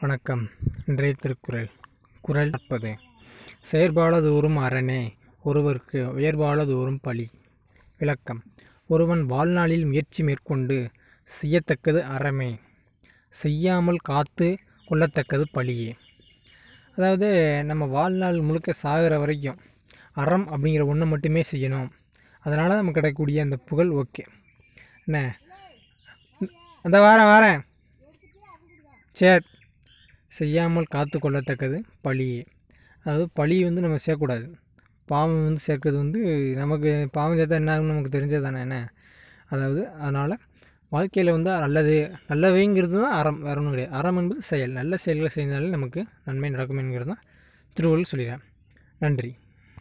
வணக்கம். இன்றைய திருக்குறள் குறள் நாற்பது. செயற்பாலதோறும் அரணே ஒருவருக்கு உயர்பாலதோறும் பழி. விளக்கம். ஒருவன் வாழ்நாளில் முயற்சி மேற்கொண்டு செய்யத்தக்கது அறமே செய்யாமல் காத்து கொள்ளத்தக்கது பழியே. அதாவது நம்ம வாழ்நாள் முழுக்க சாகிற வரைக்கும் அறம் அப்படிங்கிற ஒன்று மட்டுமே செய்யணும். அதனால் நமக்கு கிடைக்கக்கூடிய அந்த புகழ் ஓகே. என்ன? அந்த வாரேன் வாரேன். சரி. செய்யாமல் காத்து கொள்ளத்தக்கது பழியே. அதாவது பழி வந்து நம்ம சேர்க்கக்கூடாது. பாவம் வந்து சேர்க்கறது வந்து நமக்கு பாவம் சேர்த்தா என்ன ஆகும்னு நமக்கு தெரிஞ்சது தானே என்ன? அதாவது அதனால் வாழ்க்கையில் வந்து நல்லது நல்லவைங்கிறது தான் அறம் வேறு ஒன்றும் கிடையாது. அறம் என்பது செயல். நல்ல செயல்களை செய்தாலே நமக்கு நன்மை நடக்கும் என்கிறது தான் திருவள்ளுவர் சொல்லிடுறேன் நன்றி.